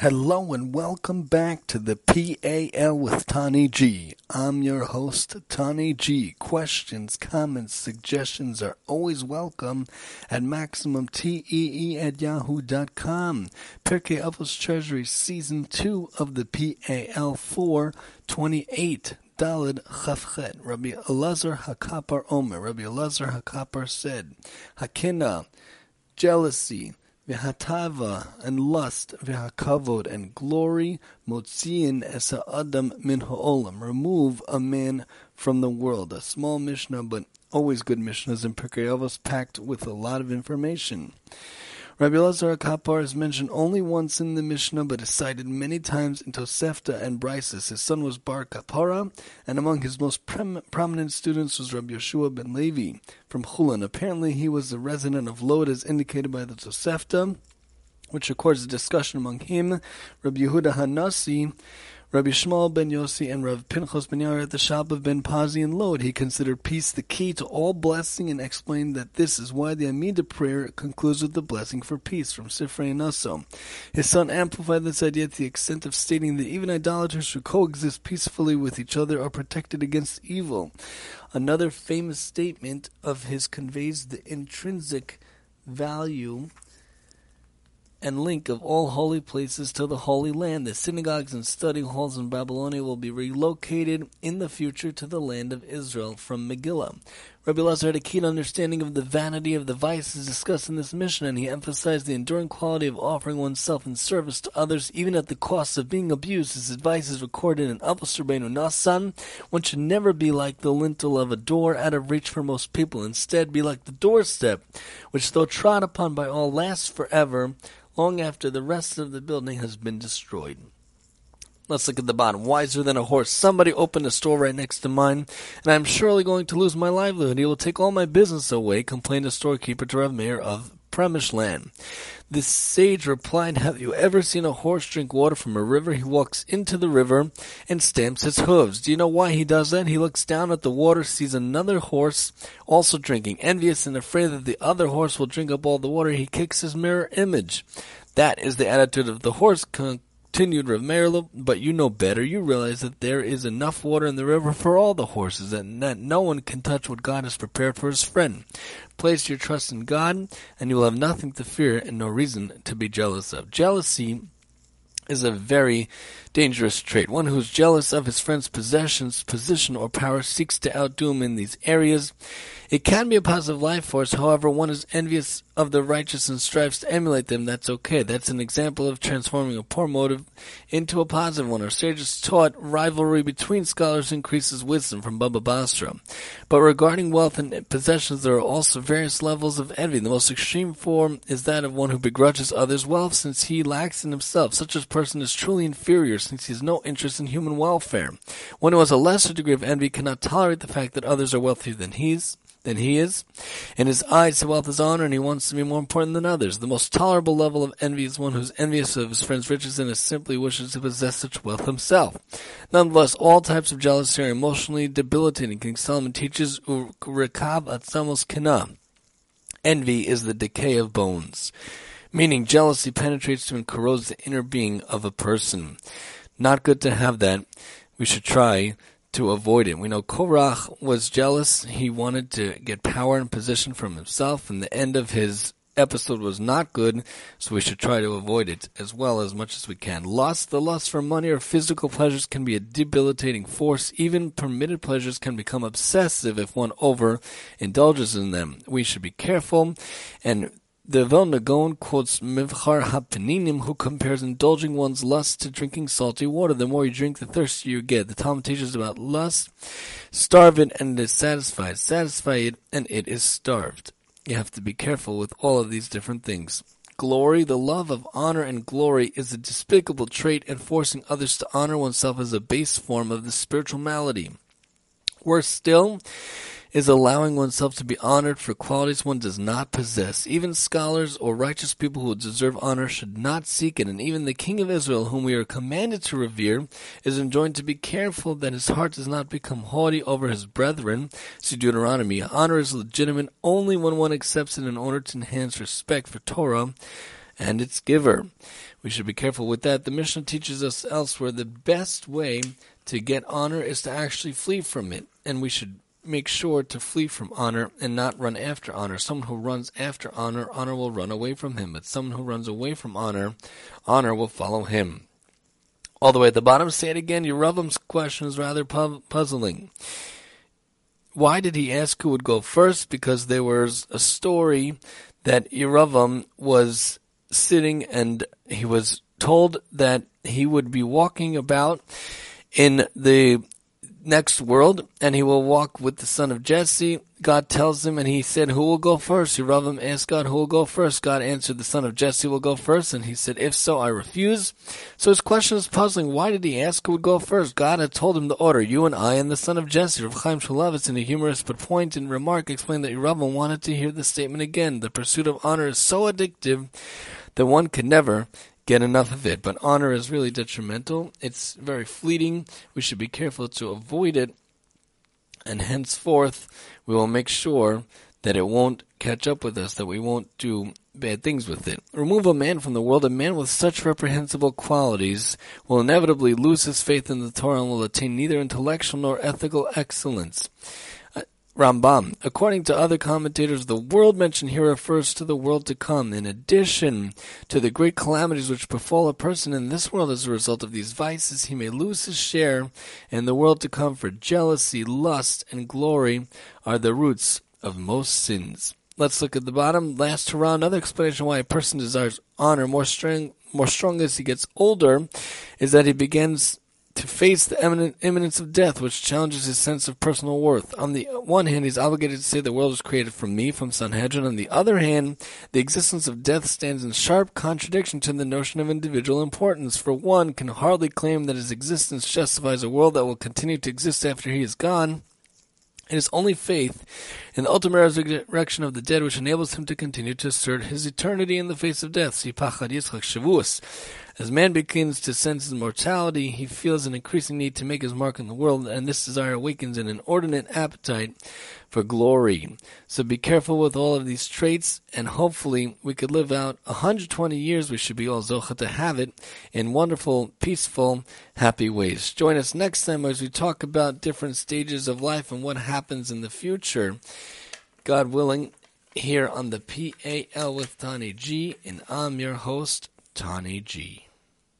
Hello and welcome back to the PAL with Tani G. I'm your host, Tani G. Questions, comments, suggestions are always welcome at MaximumTEE at yahoo.com. Pirkei Avos Treasury Season 2 of the PAL 428. Dalid Chafchet. Rabbi Elazar Hakapar Omer. Rabbi Elazar Hakapar said, Hakina, jealousy, v'hatava, and lust, v'hakavod, and glory, motziin esa adam min ha'olam. Remove a man from the world. A small Mishnah, but always good Mishnahs in Pirkei packed with a lot of information. Rabbi Elazar Kapar is mentioned only once in the Mishnah, but is cited many times in Tosefta and Brises. His son was Bar Kapara, and among his most prominent students was Rabbi Yeshua ben Levi from Chulin. Apparently, he was a resident of Lod, as indicated by the Tosefta, which records a discussion among him, Rabbi Yehuda Hanasi, Rabbi Yishmael ben Yossi and Rav Pinchas ben Yair at the shop of Ben Pazi in Lod. He considered peace the key to all blessing and explained that this is why the Amida prayer concludes with the blessing for peace from Sifrei Naso. His son amplified this idea to the extent of stating that even idolaters who coexist peacefully with each other are protected against evil. Another famous statement of his conveys the intrinsic value and link of all holy places to the Holy Land. The synagogues and study halls in Babylonia will be relocated in the future to the land of Israel from Megillah. Rabbi Lazar had a keen understanding of the vanity of the vices discussed in this Mishnah, and he emphasized the enduring quality of offering oneself in service to others, even at the cost of being abused. His advice is recorded in Avos Nasan. One should never be like the lintel of a door out of reach for most people. Instead, be like the doorstep, which, though trod upon by all, lasts forever long after the rest of the building has been destroyed. Let's look at the bottom. Wiser than a horse. Somebody opened a store right next to mine, and I'm surely going to lose my livelihood. He will take all my business away, complained the storekeeper to Rav Meir of Premishlan. The sage replied, Have you ever seen a horse drink water from a river? He walks into the river and stamps his hooves. Do you know why he does that? He looks down at the water, sees another horse also drinking. Envious and afraid that the other horse will drink up all the water, he kicks his mirror image. That is the attitude of the horse, continued Rav Merlo, but you know better. You realize that there is enough water in the river for all the horses, and that no one can touch what God has prepared for his friend. Place your trust in God, and you will have nothing to fear and no reason to be jealous of. Jealousy is a very dangerous trait. One who is jealous of his friend's possessions, position, or power seeks to outdo him in these areas. It can be a positive life force, however, one is envious of the righteous and strives to emulate them. That's okay. That's an example of transforming a poor motive into a positive one. Our sages taught rivalry between scholars increases wisdom from Baba Basra. But regarding wealth and possessions, there are also various levels of envy. The most extreme form is that of one who begrudges others wealth since he lacks in himself. Such a person is truly inferior since he has no interest in human welfare. One who has a lesser degree of envy cannot tolerate the fact that others are wealthier than he is than he is. In his eyes, wealth is honor, and he wants to be more important than others. The most tolerable level of envy is one who is envious of his friend's riches and simply wishes to possess such wealth himself. Nonetheless, all types of jealousy are emotionally debilitating. King Solomon teaches Urekav Atzamos Kina. Envy is the decay of bones, meaning jealousy penetrates to and corrodes the inner being of a person. Not good to have that. We should try to avoid it. We know Korach was jealous. He wanted to get power and position from himself, and the end of his episode was not good, so we should try to avoid it as well as much as we can. Lust, the lust for money or physical pleasures can be a debilitating force. Even permitted pleasures can become obsessive if one over indulges in them. We should be careful and the Vilna Gaon quotes Mivchar HaPeninim, who compares indulging one's lust to drinking salty water. The more you drink, the thirstier you get. The Talmud teaches about lust. Starve it and it is satisfied. Satisfy it and it is starved. You have to be careful with all of these different things. Glory, the love of honor and glory, is a despicable trait, and forcing others to honor oneself is a base form of the spiritual malady. Worse still, is allowing oneself to be honored for qualities one does not possess. Even scholars or righteous people who deserve honor should not seek it, and even the King of Israel, whom we are commanded to revere, is enjoined to be careful that his heart does not become haughty over his brethren. See Deuteronomy. Honor is legitimate only when one accepts it in order to enhance respect for Torah and its giver. We should be careful with that. The Mishnah teaches us elsewhere the best way to get honor is to actually flee from it, and we should make sure to flee from honor and not run after honor. Someone who runs after honor, honor will run away from him. But someone who runs away from honor, honor will follow him. All the way at the bottom, say it again. Yeravam's question is rather pu- puzzling. Why did he ask who would go first? Because there was a story that Yeravam was sitting and he was told that he would be walking about in the next world, and he will walk with the son of Jesse. God tells him, and he said, Who will go first? Yeravam asked God, Who will go first? God answered, The son of Jesse will go first, and he said, If so, I refuse. So his question is puzzling. Why did he ask who would go first? God had told him the order, You and I and the son of Jesse. Rav Chaim Shmulevitz, in a humorous but pointed remark, explained that Yeravam wanted to hear the statement again. The pursuit of honor is so addictive that one could never get enough of it. But honor is really detrimental. It's very fleeting. We should be careful to avoid it. And henceforth, we will make sure that it won't catch up with us, that we won't do bad things with it. Remove a man from the world, a man with such reprehensible qualities will inevitably lose his faith in the Torah and will attain neither intellectual nor ethical excellence. Rambam. According to other commentators, the world mentioned here refers to the world to come. In addition to the great calamities which befall a person in this world as a result of these vices, he may lose his share in the world to come, for jealousy, lust, and glory are the roots of most sins. Let's look at the bottom. Last hurrah, another explanation why a person desires honor more strong, more strong as he gets older is that he begins to face the imminent, imminence of death, which challenges his sense of personal worth. On the one hand, he's obligated to say the world was created from me, from Sanhedrin. On the other hand, the existence of death stands in sharp contradiction to the notion of individual importance. For one can hardly claim that his existence justifies a world that will continue to exist after he is gone. It is only faith in the ultimate resurrection of the dead which enables him to continue to assert his eternity in the face of death. As man begins to sense his mortality, he feels an increasing need to make his mark in the world, and this desire awakens an inordinate appetite for glory. So be careful with all of these traits, and hopefully we could live out 120 years. We should be all zocha to have it in wonderful, peaceful, happy ways. Join us next time as we talk about different stages of life and what happens in the future. God willing, here on the PAL with Tani G, and I'm your host, Tani G.